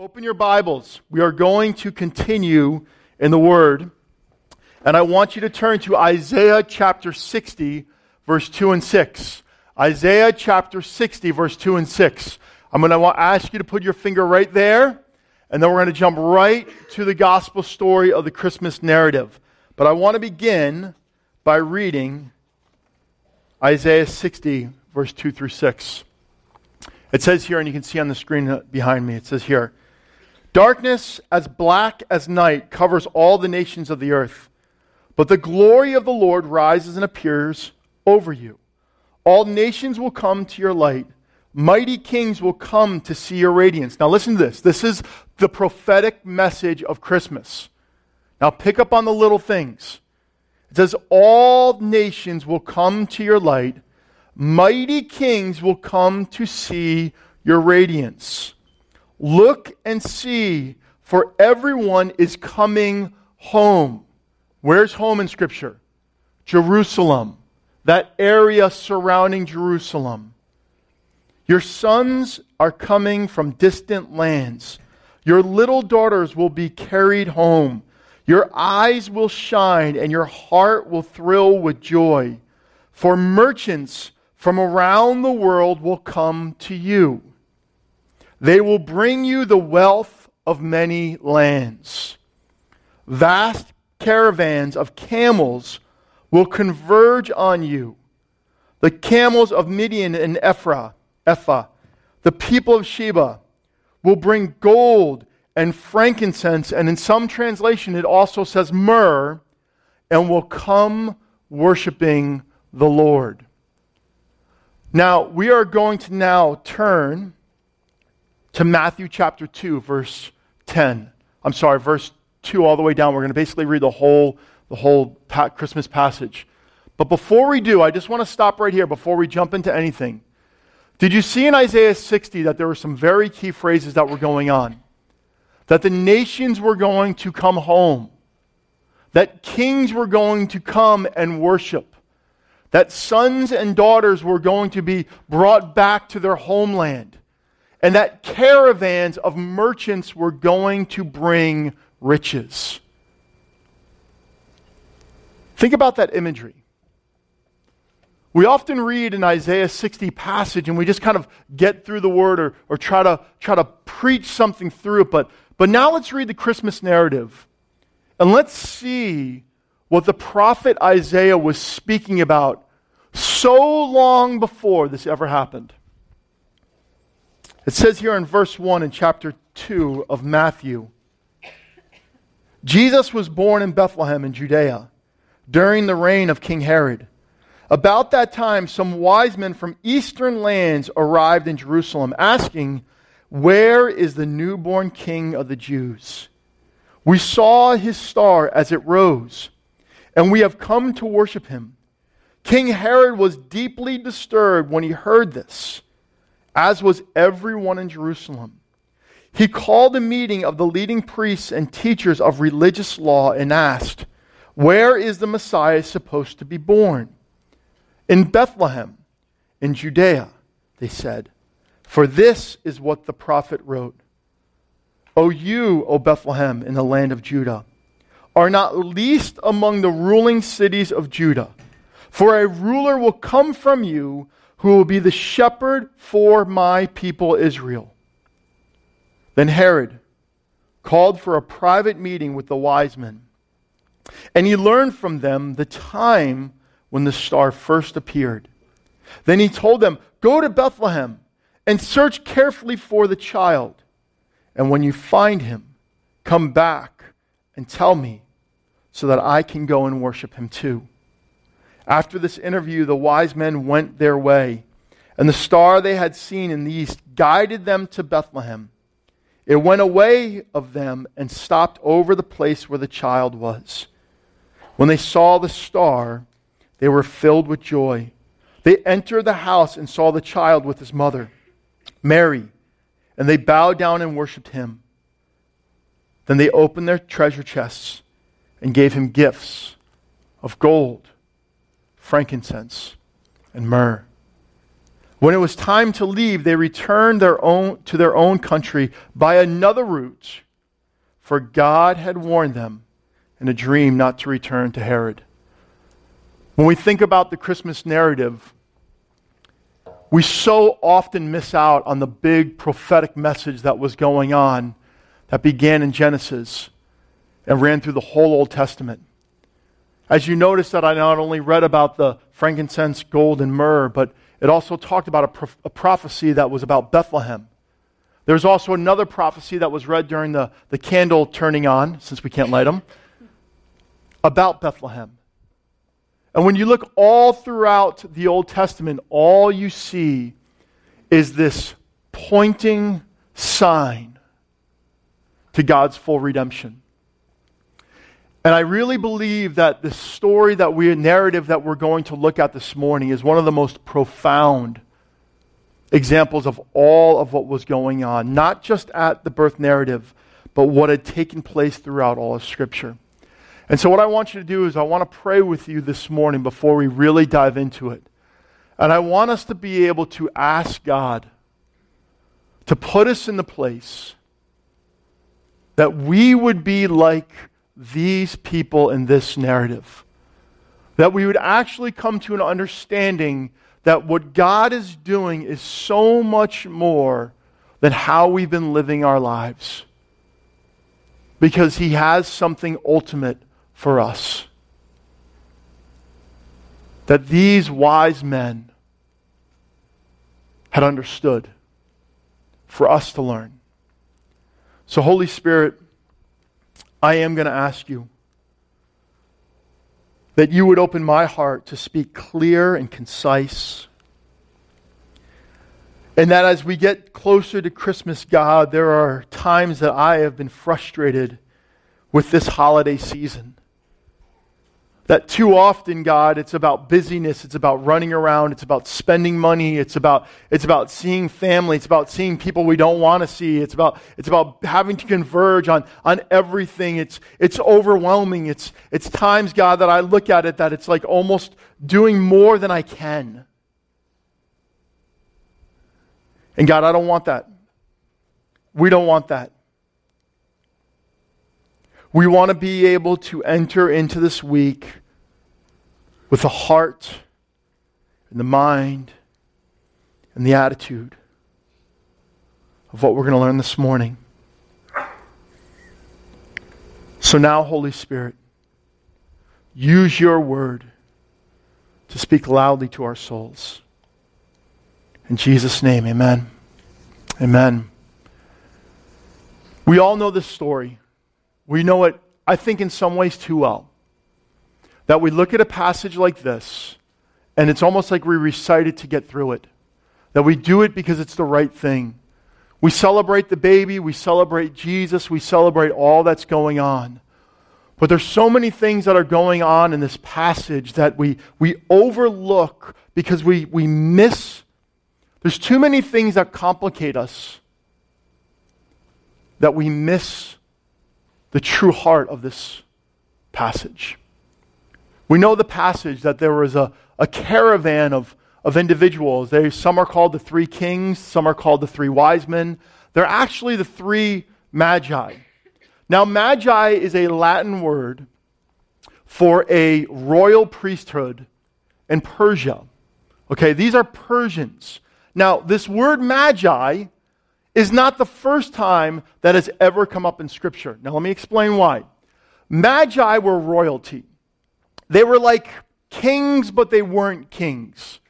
Open your Bibles. We are going to continue in the Word. And I want you to turn to Isaiah chapter 60, verse 2 and 6. Isaiah chapter 60, verse 2 and 6. I'm going to ask you to put your finger right there, and then we're going to jump right to the gospel story of the Christmas narrative. But I want to begin by reading Isaiah 60, verse 2 through 6. It says here, and you can see on the screen behind me, it says here, Darkness as black as night covers all the nations of the earth. But the glory of the Lord rises and appears over you. All nations will come to your light. Mighty kings will come to see your radiance. Now, listen to this. This is the prophetic message of Christmas. Now, pick up on the little things. It says, All nations will come to your light. Mighty kings will come to see your radiance. Look and see, for everyone is coming home. Where's home in Scripture? Jerusalem, that area surrounding Jerusalem. Your sons are coming from distant lands. Your little daughters will be carried home. Your eyes will shine and your heart will thrill with joy. For merchants from around the world will come to you. They will bring you the wealth of many lands. Vast caravans of camels will converge on you. The camels of Midian and Ephra, Ephah, the people of Sheba, will bring gold and frankincense, and in some translation it also says myrrh, and will come worshiping the Lord. Now, we are going to now turn to Matthew chapter 2, verse 10. I'm sorry, verse 2 all the way down. We're going to basically read the whole, the whole Christmas passage. But before we do, I just want to stop right here before we jump into anything. Did you see in Isaiah 60 that there were some very key phrases that were going on? That the nations were going to come home, that kings were going to come and worship, that sons and daughters were going to be brought back to their homeland and that caravans of merchants were going to bring riches. Think about that imagery. We often read in Isaiah 60 passage and we just kind of get through the word or, or try, to, try to preach something through it. But, but now let's read the Christmas narrative and let's see what the prophet Isaiah was speaking about so long before this ever happened. It says here in verse 1 in chapter 2 of Matthew Jesus was born in Bethlehem in Judea during the reign of King Herod. About that time, some wise men from eastern lands arrived in Jerusalem, asking, Where is the newborn king of the Jews? We saw his star as it rose, and we have come to worship him. King Herod was deeply disturbed when he heard this as was everyone in Jerusalem. He called a meeting of the leading priests and teachers of religious law and asked, Where is the Messiah supposed to be born? In Bethlehem, in Judea, they said. For this is what the prophet wrote O you, O Bethlehem, in the land of Judah, are not least among the ruling cities of Judah. For a ruler will come from you who will be the shepherd for my people Israel. Then Herod called for a private meeting with the wise men, and he learned from them the time when the star first appeared. Then he told them, Go to Bethlehem and search carefully for the child. And when you find him, come back and tell me so that I can go and worship him too. After this interview, the wise men went their way, and the star they had seen in the east guided them to Bethlehem. It went away of them and stopped over the place where the child was. When they saw the star, they were filled with joy. They entered the house and saw the child with his mother, Mary, and they bowed down and worshiped him. Then they opened their treasure chests and gave him gifts of gold frankincense, and myrrh. When it was time to leave, they returned their own, to their own country by another route, for God had warned them in a dream not to return to Herod. When we think about the Christmas narrative, we so often miss out on the big prophetic message that was going on that began in Genesis and ran through the whole Old Testament. As you notice that I not only read about the frankincense, gold, and myrrh, but it also talked about a, a prophecy that was about Bethlehem. There's also another prophecy that was read during the, the candle turning on, since we can't light them, about Bethlehem. And when you look all throughout the Old Testament, all you see is this pointing sign to God's full redemption. And I really believe that the story that we, narrative that we're going to look at this morning is one of the most profound examples of all of what was going on, not just at the birth narrative, but what had taken place throughout all of Scripture. And so, what I want you to do is, I want to pray with you this morning before we really dive into it. And I want us to be able to ask God to put us in the place that we would be like these people in this narrative. That we would actually come to an understanding that what God is doing is so much more than how we've been living our lives. Because He has something ultimate for us. That these wise men had understood for us to learn. So, Holy Spirit, I am going to ask you that you would open my heart to speak clear and concise. And that as we get closer to Christmas, God, there are times that I have been frustrated with this holiday season. That too often, God, it's about busyness, it's about running around, it's about spending money, it's about, it's about seeing family, it's about seeing people we don't want to see, it's about, it's about having to converge on, on everything. It's, it's overwhelming. It's, it's times, God, that I look at it that it's like almost doing more than I can. And God, I don't want that. We don't want that. We want to be able to enter into this week with the heart and the mind and the attitude of what we're going to learn this morning. So now, Holy Spirit, use your word to speak loudly to our souls. In Jesus' name, amen. Amen. We all know this story. We know it, I think, in some ways too well that we look at a passage like this and it's almost like we recite it to get through it. That we do it because it's the right thing. We celebrate the baby, we celebrate Jesus, we celebrate all that's going on. But there's so many things that are going on in this passage that we, we overlook because we, we miss. There's too many things that complicate us that we miss the true heart of this passage. We know the passage that there was a, a caravan of, of individuals. They, some are called the three kings, some are called the three wise men. They're actually the three magi. Now, magi is a Latin word for a royal priesthood in Persia. Okay, these are Persians. Now, this word magi is not the first time that has ever come up in Scripture. Now, let me explain why. Magi were royalty. They were like kings, but they weren't kings.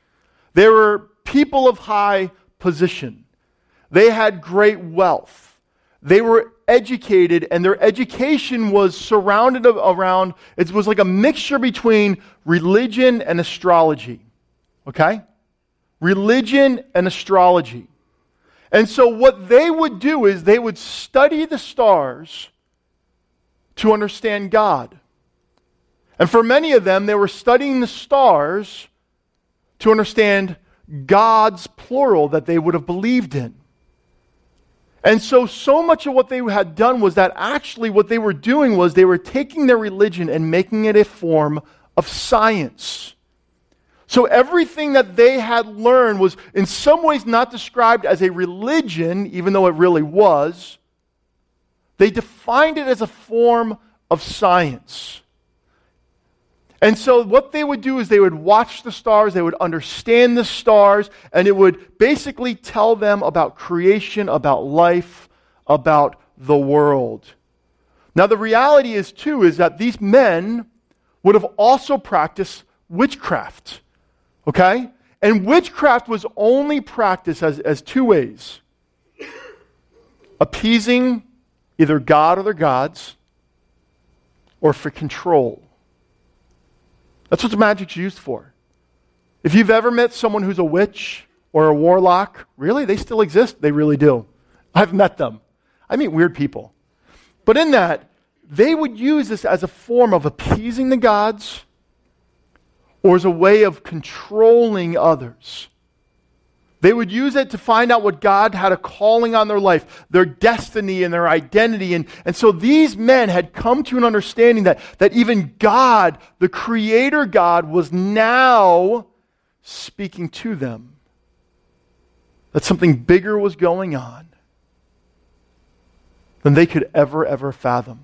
They were people of high position. They had great wealth. They were educated, and their education was surrounded around, it was like a mixture between religion and astrology. Okay? Religion and astrology. And so, what they would do is they would study the stars to understand God. And for many of them, they were studying the stars to understand God's plural that they would have believed in. And so, so much of what they had done was that actually what they were doing was they were taking their religion and making it a form of science. So everything that they had learned was in some ways not described as a religion, even though it really was. They defined it as a form of science. And so, what they would do is they would watch the stars, they would understand the stars, and it would basically tell them about creation, about life, about the world. Now, the reality is, too, is that these men would have also practiced witchcraft. Okay? And witchcraft was only practiced as, as two ways appeasing either God or their gods, or for control. That's what the magic's used for. If you've ever met someone who's a witch or a warlock, really, they still exist. They really do. I've met them. I meet weird people. But in that, they would use this as a form of appeasing the gods or as a way of controlling others. They would use it to find out what God had a calling on their life, their destiny and their identity. And, and so these men had come to an understanding that, that even God, the Creator God, was now speaking to them. That something bigger was going on than they could ever, ever fathom.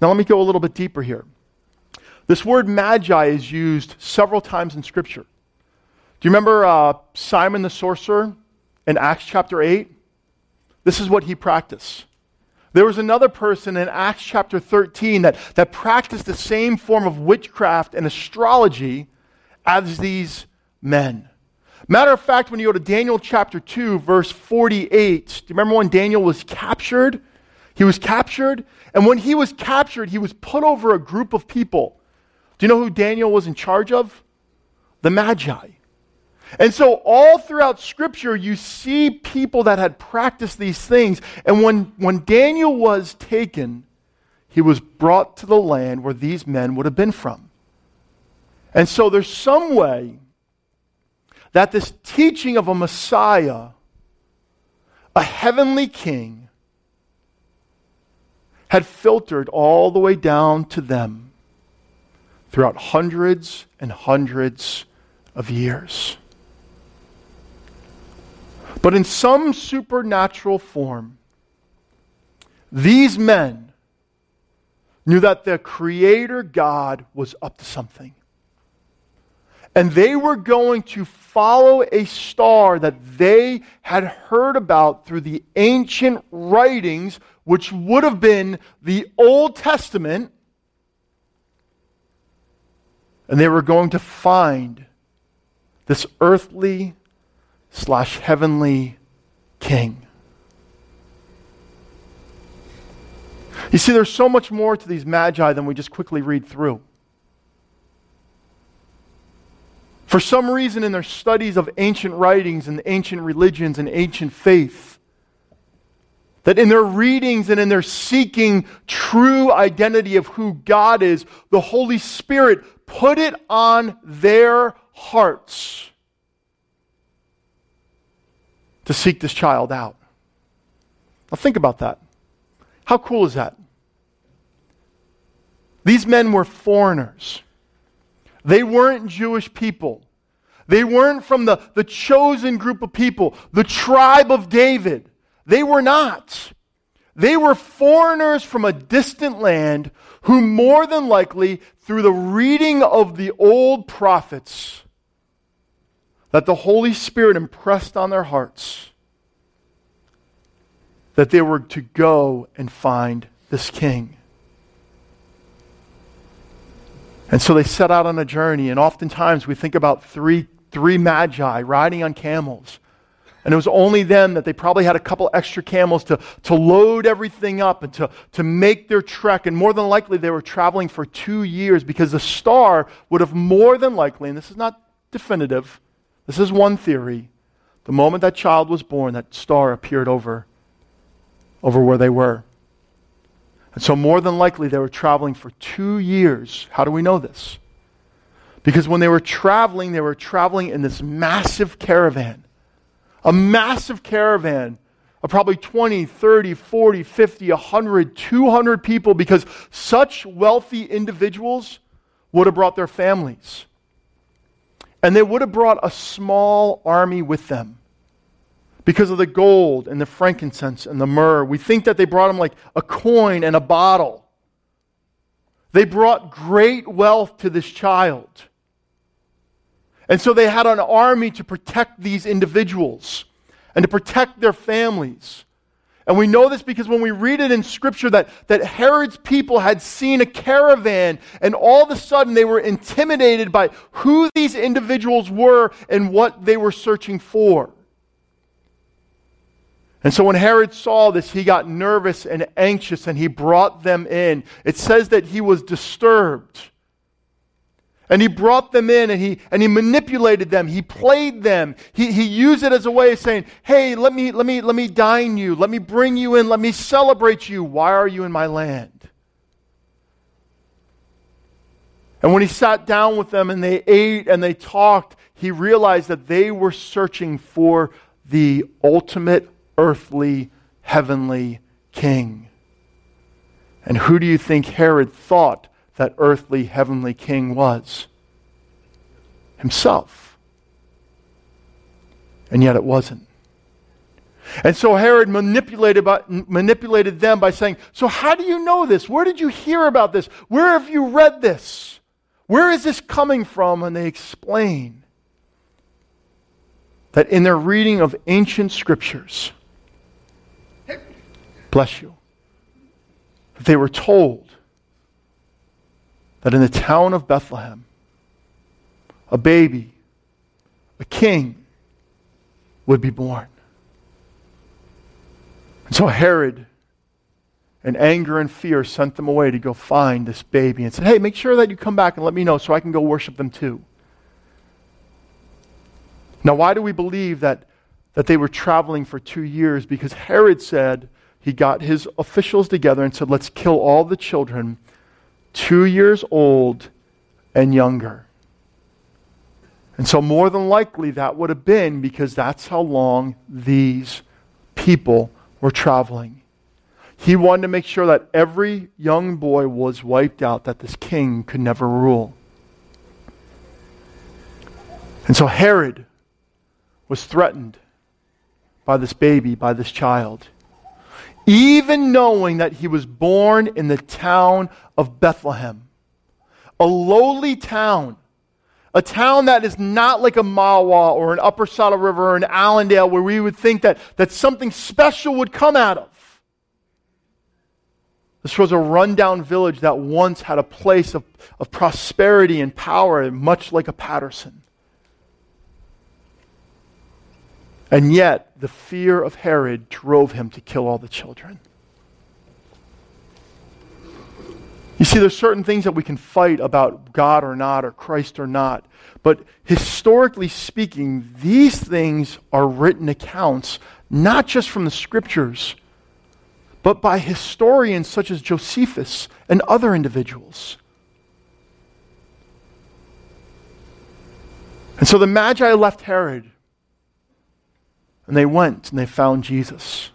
Now, let me go a little bit deeper here. This word magi is used several times in Scripture. Do you remember uh, Simon the sorcerer in Acts chapter 8? This is what he practiced. There was another person in Acts chapter 13 that, that practiced the same form of witchcraft and astrology as these men. Matter of fact, when you go to Daniel chapter 2, verse 48, do you remember when Daniel was captured? He was captured, and when he was captured, he was put over a group of people. Do you know who Daniel was in charge of? The Magi. And so, all throughout Scripture, you see people that had practiced these things. And when, when Daniel was taken, he was brought to the land where these men would have been from. And so, there's some way that this teaching of a Messiah, a heavenly king, had filtered all the way down to them throughout hundreds and hundreds of years. But in some supernatural form, these men knew that the Creator God was up to something. And they were going to follow a star that they had heard about through the ancient writings, which would have been the Old Testament and they were going to find this earthly slash heavenly king. You see, there's so much more to these magi than we just quickly read through. For some reason, in their studies of ancient writings and ancient religions and ancient faith, that in their readings and in their seeking true identity of who God is, the Holy Spirit put it on their hearts to seek this child out. Now, think about that. How cool is that? These men were foreigners. They weren't Jewish people. They weren't from the, the chosen group of people, the tribe of David. They were not. They were foreigners from a distant land who, more than likely, through the reading of the old prophets, that the Holy Spirit impressed on their hearts that they were to go and find this king. And so they set out on a journey, and oftentimes we think about three, three magi riding on camels. And it was only them that they probably had a couple extra camels to, to load everything up and to, to make their trek. And more than likely, they were traveling for two years because the star would have more than likely, and this is not definitive, this is one theory. The moment that child was born, that star appeared over, over where they were. And so, more than likely, they were traveling for two years. How do we know this? Because when they were traveling, they were traveling in this massive caravan a massive caravan of probably 20, 30, 40, 50, 100, 200 people because such wealthy individuals would have brought their families. And they would have brought a small army with them because of the gold and the frankincense and the myrrh. We think that they brought him like a coin and a bottle. They brought great wealth to this child. And so they had an army to protect these individuals and to protect their families. And we know this because when we read it in Scripture that, that Herod's people had seen a caravan, and all of a sudden they were intimidated by who these individuals were and what they were searching for. And so when Herod saw this, he got nervous and anxious and he brought them in. It says that he was disturbed. And he brought them in and he, and he manipulated them. He played them. He, he used it as a way of saying, hey, let me, let, me, let me dine you. Let me bring you in. Let me celebrate you. Why are you in my land? And when he sat down with them and they ate and they talked, he realized that they were searching for the ultimate earthly, heavenly king. And who do you think Herod thought that earthly, heavenly king was? Himself. And yet it wasn't. And so Herod manipulated, by, manipulated them by saying, So, how do you know this? Where did you hear about this? Where have you read this? Where is this coming from? And they explain that in their reading of ancient scriptures, bless you, they were told that in the town of Bethlehem, a baby, a king, would be born. And so Herod, in anger and fear, sent them away to go find this baby and said, Hey, make sure that you come back and let me know so I can go worship them too. Now, why do we believe that, that they were traveling for two years? Because Herod said he got his officials together and said, Let's kill all the children two years old and younger. And so, more than likely, that would have been because that's how long these people were traveling. He wanted to make sure that every young boy was wiped out, that this king could never rule. And so, Herod was threatened by this baby, by this child even knowing that he was born in the town of Bethlehem, a lowly town, a town that is not like a Mahwah or an Upper Saddle River or an Allendale where we would think that, that something special would come out of. This was a rundown village that once had a place of, of prosperity and power, much like a Paterson. And yet, the fear of Herod drove him to kill all the children. You see, there's certain things that we can fight about God or not, or Christ or not. But historically speaking, these things are written accounts, not just from the scriptures, but by historians such as Josephus and other individuals. And so the Magi left Herod and they went and they found Jesus.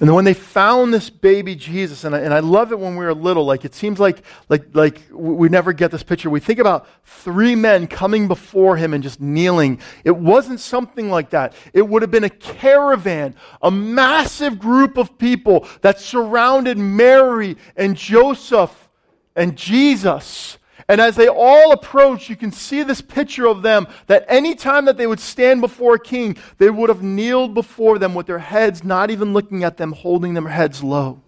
And then when they found this baby Jesus, and I, and I love it when we were little, like it seems like, like, like we never get this picture. We think about three men coming before him and just kneeling. It wasn't something like that. It would have been a caravan, a massive group of people that surrounded Mary and Joseph and Jesus. And as they all approach, you can see this picture of them that any time that they would stand before a king, they would have kneeled before them with their heads not even looking at them, holding their heads low,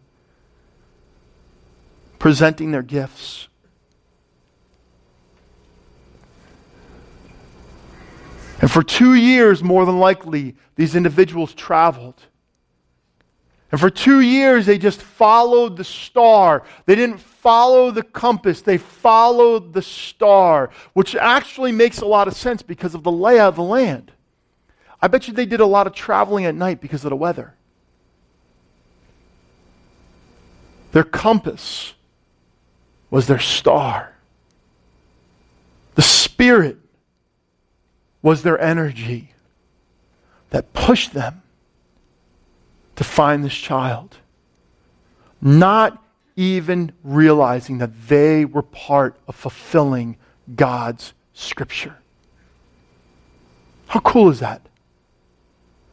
presenting their gifts. And for two years, more than likely, these individuals traveled. And for two years, they just followed the star. They didn't follow the compass, they followed the star, which actually makes a lot of sense because of the layout of the land. I bet you they did a lot of traveling at night because of the weather. Their compass was their star. The Spirit was their energy that pushed them to find this child, not even realizing that they were part of fulfilling God's Scripture. How cool is that?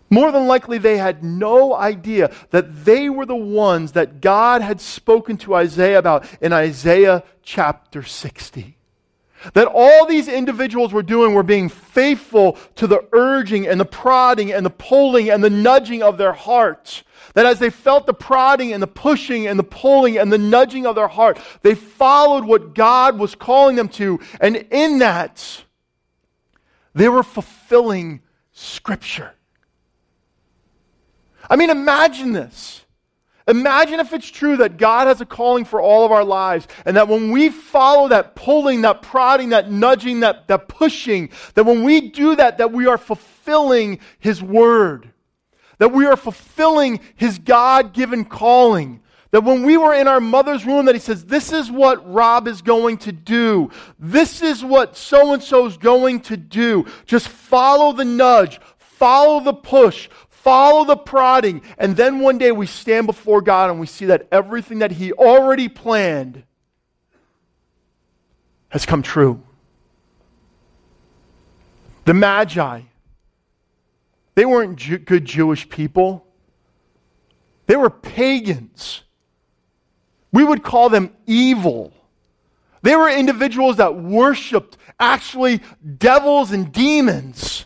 More than likely, they had no idea that they were the ones that God had spoken to Isaiah about in Isaiah chapter 60. That all these individuals were doing were being faithful to the urging and the prodding and the pulling and the nudging of their hearts. That as they felt the prodding and the pushing and the pulling and the nudging of their heart, they followed what God was calling them to. And in that, they were fulfilling Scripture. I mean, imagine this. Imagine if it's true that God has a calling for all of our lives, and that when we follow that pulling, that prodding, that nudging, that, that pushing, that when we do that, that we are fulfilling His word, that we are fulfilling His God given calling. That when we were in our mother's womb, that he says, This is what Rob is going to do. This is what so and so is going to do. Just follow the nudge, follow the push, follow the prodding, and then one day we stand before God and we see that everything that He already planned has come true. The Magi, they weren't Jew- good Jewish people, they were pagans. We would call them evil. They were individuals that worshiped actually devils and demons.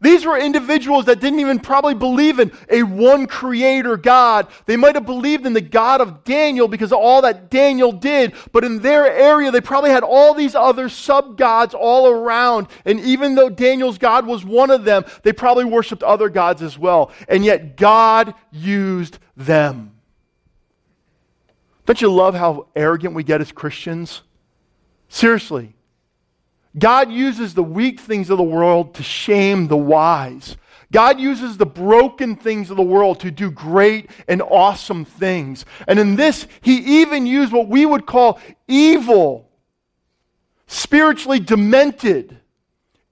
These were individuals that didn't even probably believe in a one creator God. They might have believed in the God of Daniel because of all that Daniel did, but in their area, they probably had all these other sub gods all around. And even though Daniel's God was one of them, they probably worshiped other gods as well. And yet, God used them. Don't you love how arrogant we get as Christians? Seriously. God uses the weak things of the world to shame the wise. God uses the broken things of the world to do great and awesome things. And in this, he even used what we would call evil, spiritually demented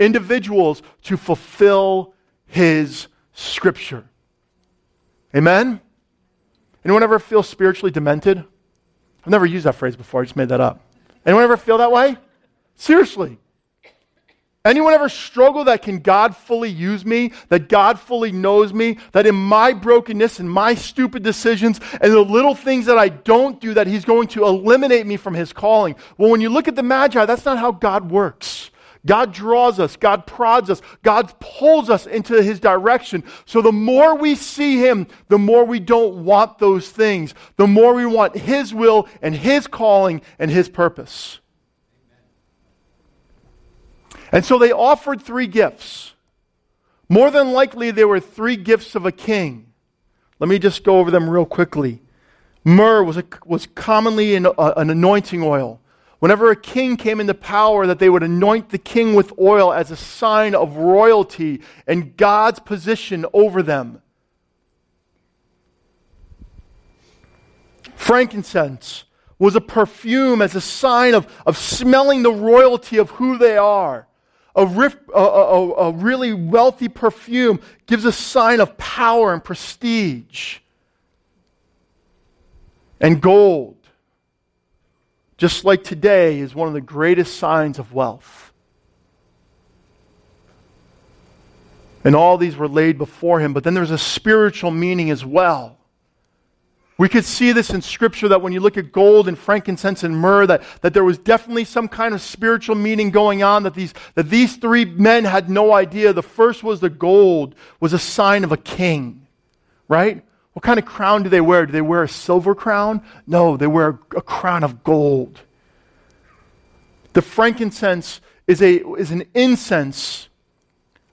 individuals to fulfill his scripture. Amen? Anyone ever feel spiritually demented? I've never used that phrase before, I just made that up. Anyone ever feel that way? Seriously. Anyone ever struggle that can God fully use me? That God fully knows me? That in my brokenness and my stupid decisions and the little things that I don't do, that He's going to eliminate me from His calling? Well, when you look at the Magi, that's not how God works. God draws us, God prods us, God pulls us into His direction. So the more we see Him, the more we don't want those things, the more we want His will and His calling and His purpose. And so they offered three gifts. More than likely, they were three gifts of a king. Let me just go over them real quickly. Myrrh was, a, was commonly an, uh, an anointing oil. Whenever a king came into power, that they would anoint the king with oil as a sign of royalty and God's position over them. Frankincense was a perfume as a sign of, of smelling the royalty of who they are a, rif, a, a, a really wealthy perfume gives a sign of power and prestige. And gold, just like today, is one of the greatest signs of wealth. And all these were laid before him, but then there's a spiritual meaning as well. We could see this in Scripture that when you look at gold and frankincense and myrrh, that, that there was definitely some kind of spiritual meaning going on, that these, that these three men had no idea. The first was the gold was a sign of a king, right? What kind of crown do they wear? Do they wear a silver crown? No, they wear a, a crown of gold. The frankincense is, a, is an incense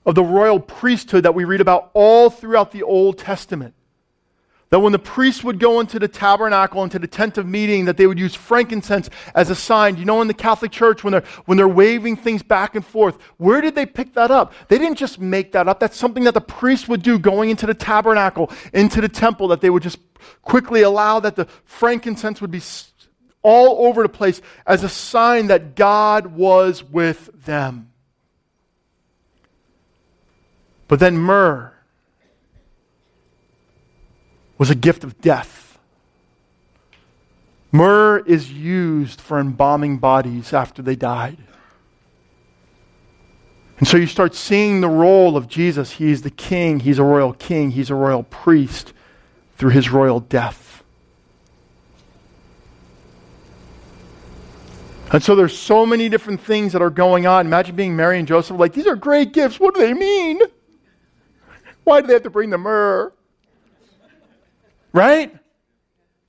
of the royal priesthood that we read about all throughout the Old Testament. That when the priests would go into the tabernacle, into the tent of meeting, that they would use frankincense as a sign. You know, in the Catholic Church, when they're, when they're waving things back and forth, where did they pick that up? They didn't just make that up. That's something that the priests would do going into the tabernacle, into the temple, that they would just quickly allow that the frankincense would be all over the place as a sign that God was with them. But then myrrh was a gift of death. Myrrh is used for embalming bodies after they died. And so you start seeing the role of Jesus. He's the king, he's a royal king, he's a royal priest through his royal death. And so there's so many different things that are going on. Imagine being Mary and Joseph, like, these are great gifts. What do they mean? Why do they have to bring the myrrh? Right?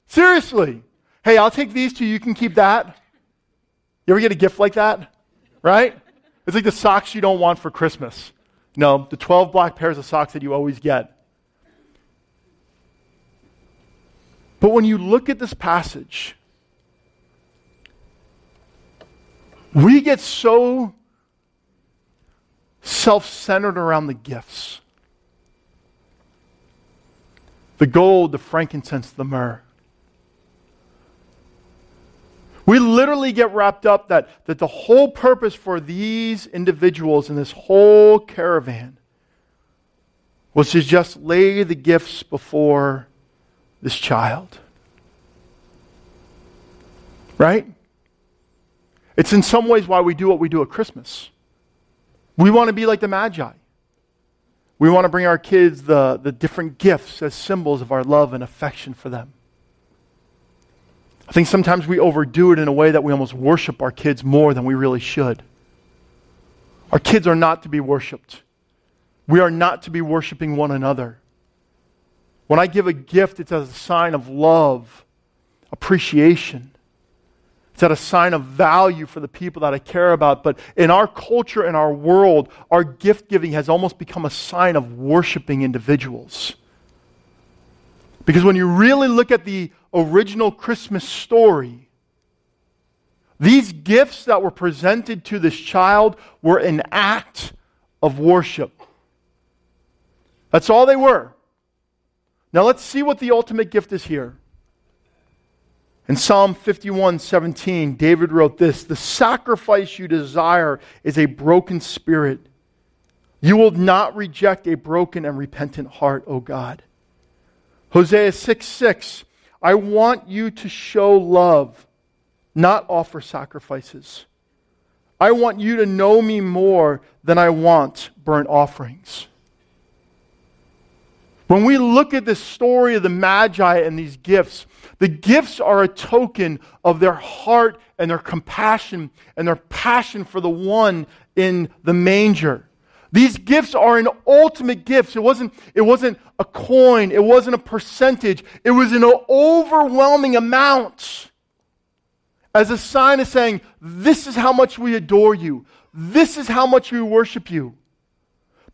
Seriously. Hey, I'll take these two. You can keep that. You ever get a gift like that? Right? It's like the socks you don't want for Christmas. No, the 12 black pairs of socks that you always get. But when you look at this passage, we get so self centered around the gifts the gold, the frankincense, the myrrh. We literally get wrapped up that, that the whole purpose for these individuals in this whole caravan was to just lay the gifts before this child. Right? It's in some ways why we do what we do at Christmas. We want to be like the Magi. We want to bring our kids the, the different gifts as symbols of our love and affection for them. I think sometimes we overdo it in a way that we almost worship our kids more than we really should. Our kids are not to be worshiped. We are not to be worshiping one another. When I give a gift, it's as a sign of love, appreciation. It's at a sign of value for the people that I care about. But in our culture, in our world, our gift giving has almost become a sign of worshiping individuals. Because when you really look at the original Christmas story, these gifts that were presented to this child were an act of worship. That's all they were. Now let's see what the ultimate gift is here. In Psalm 51 17, David wrote this The sacrifice you desire is a broken spirit. You will not reject a broken and repentant heart, O God. Hosea 6 6, I want you to show love, not offer sacrifices. I want you to know me more than I want burnt offerings. When we look at this story of the Magi and these gifts, the gifts are a token of their heart and their compassion and their passion for the one in the manger. These gifts are an ultimate gift. It wasn't, it wasn't a coin, it wasn't a percentage, it was an overwhelming amount as a sign of saying, This is how much we adore you, this is how much we worship you.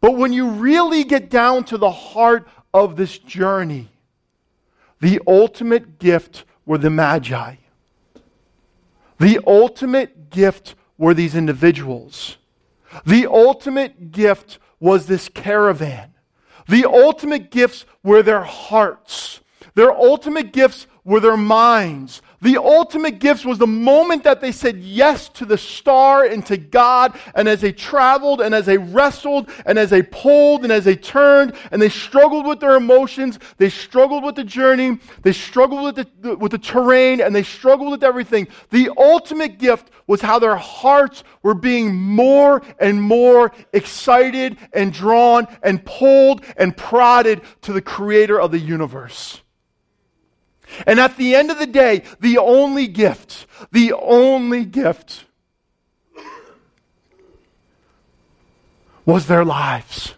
But when you really get down to the heart of this journey, the ultimate gift were the Magi. The ultimate gift were these individuals. The ultimate gift was this caravan. The ultimate gifts were their hearts. Their ultimate gifts were their minds. The ultimate gift was the moment that they said yes to the star and to God. And as they traveled and as they wrestled and as they pulled and as they turned and they struggled with their emotions, they struggled with the journey, they struggled with the, with the terrain, and they struggled with everything. The ultimate gift was how their hearts were being more and more excited and drawn and pulled and prodded to the creator of the universe. And at the end of the day, the only gift, the only gift was their lives.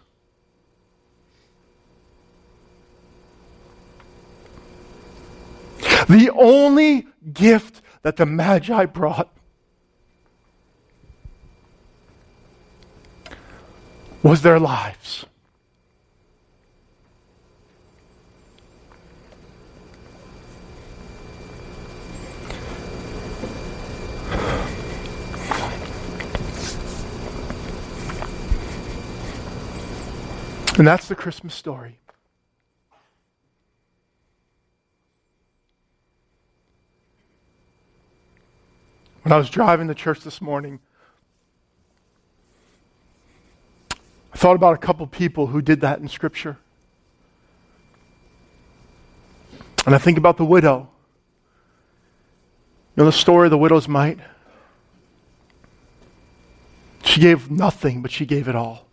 The only gift that the Magi brought was their lives. And that's the Christmas story. When I was driving to church this morning, I thought about a couple people who did that in Scripture. And I think about the widow. You know the story of the widow's mite? She gave nothing, but she gave it all.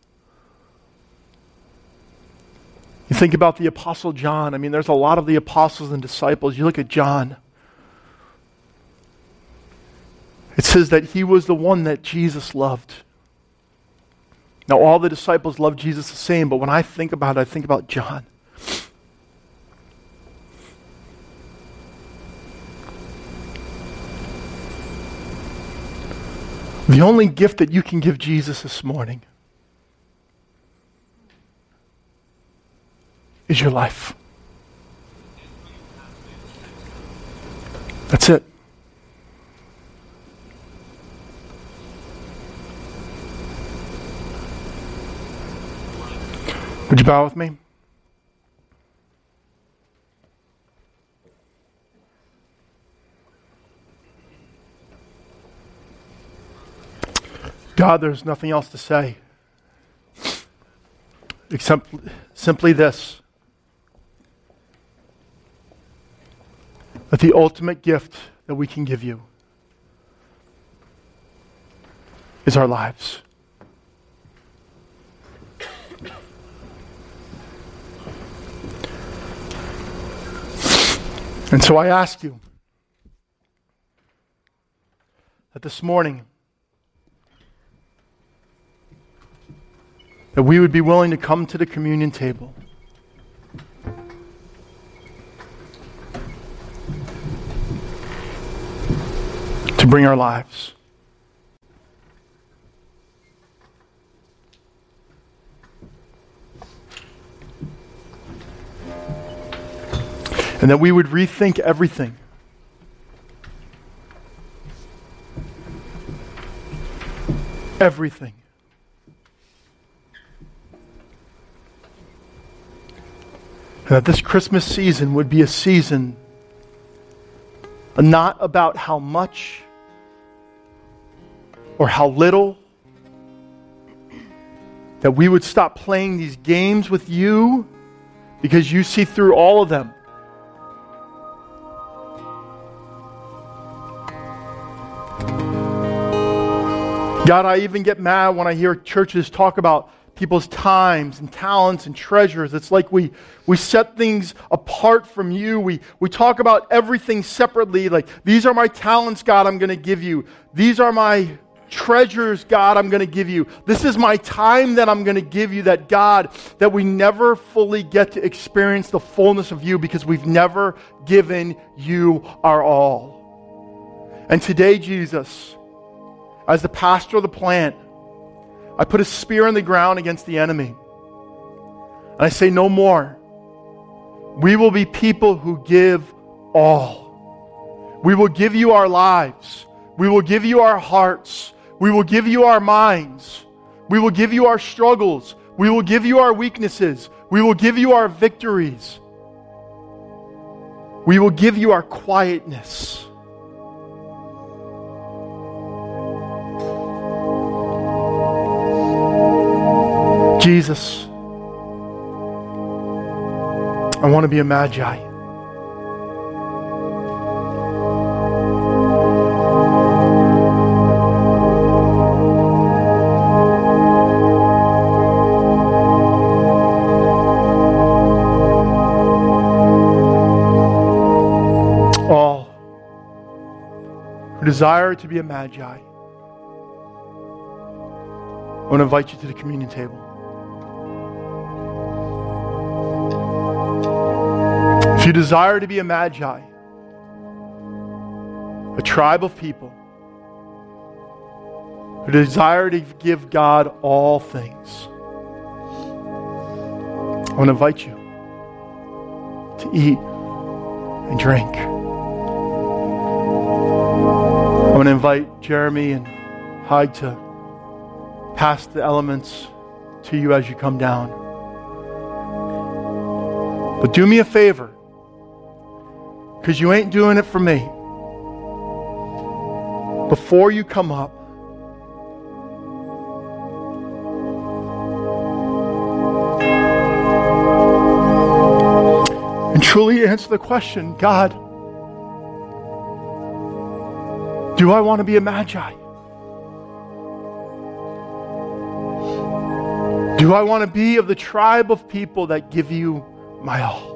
You think about the Apostle John. I mean, there's a lot of the apostles and disciples. You look at John. It says that he was the one that Jesus loved. Now, all the disciples loved Jesus the same, but when I think about it, I think about John. The only gift that you can give Jesus this morning is your life. That's it. Would you bow with me? God, there's nothing else to say except simply this that the ultimate gift that we can give you is our lives. And so I ask you that this morning, that we would be willing to come to the communion table. Bring our lives. And that we would rethink everything. Everything. And that this Christmas season would be a season not about how much or how little. That we would stop playing these games with you because you see through all of them. God, I even get mad when I hear churches talk about people's times and talents and treasures. It's like we, we set things apart from you. We, we talk about everything separately. Like, these are my talents, God, I'm going to give you. These are my treasures, God, I'm going to give you. This is my time that I'm going to give you, that God, that we never fully get to experience the fullness of you because we've never given you our all. And today, Jesus, as the pastor of the plant, I put a spear in the ground against the enemy. And I say, No more. We will be people who give all. We will give you our lives. We will give you our hearts. We will give you our minds. We will give you our struggles. We will give you our weaknesses. We will give you our victories. We will give you our quietness. Jesus, I want to be a magi. Desire to be a magi, I want to invite you to the communion table. If you desire to be a magi, a tribe of people who desire to give God all things, I want to invite you to eat and drink. Want to invite Jeremy and Hyde to pass the elements to you as you come down. But do me a favor because you ain't doing it for me. Before you come up, and truly answer the question God, do I want to be a magi? Do I want to be of the tribe of people that give you my all?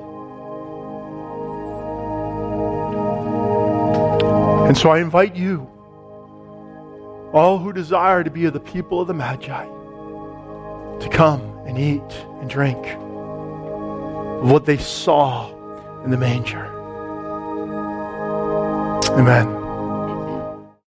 And so I invite you, all who desire to be of the people of the Magi, to come and eat and drink of what they saw in the manger. Amen.